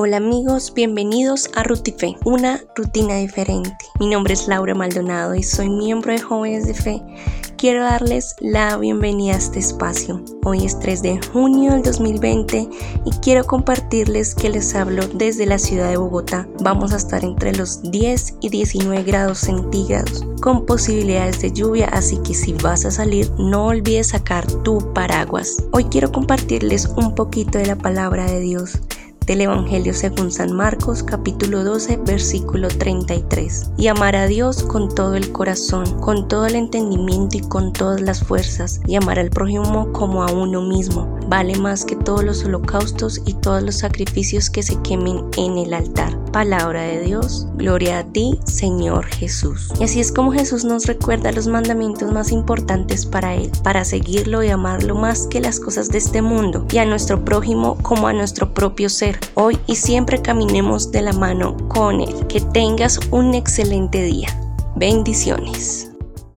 Hola amigos, bienvenidos a Rutife, una rutina diferente. Mi nombre es Laura Maldonado y soy miembro de Jóvenes de Fe. Quiero darles la bienvenida a este espacio. Hoy es 3 de junio del 2020 y quiero compartirles que les hablo desde la ciudad de Bogotá. Vamos a estar entre los 10 y 19 grados centígrados con posibilidades de lluvia, así que si vas a salir no olvides sacar tu paraguas. Hoy quiero compartirles un poquito de la palabra de Dios del Evangelio según San Marcos capítulo 12 versículo 33. Y amar a Dios con todo el corazón, con todo el entendimiento y con todas las fuerzas, y amar al prójimo como a uno mismo, vale más que todos los holocaustos y todos los sacrificios que se quemen en el altar. Palabra de Dios, gloria a ti, Señor Jesús. Y así es como Jesús nos recuerda los mandamientos más importantes para Él, para seguirlo y amarlo más que las cosas de este mundo, y a nuestro prójimo como a nuestro propio ser. Hoy y siempre caminemos de la mano con Él. Que tengas un excelente día. Bendiciones.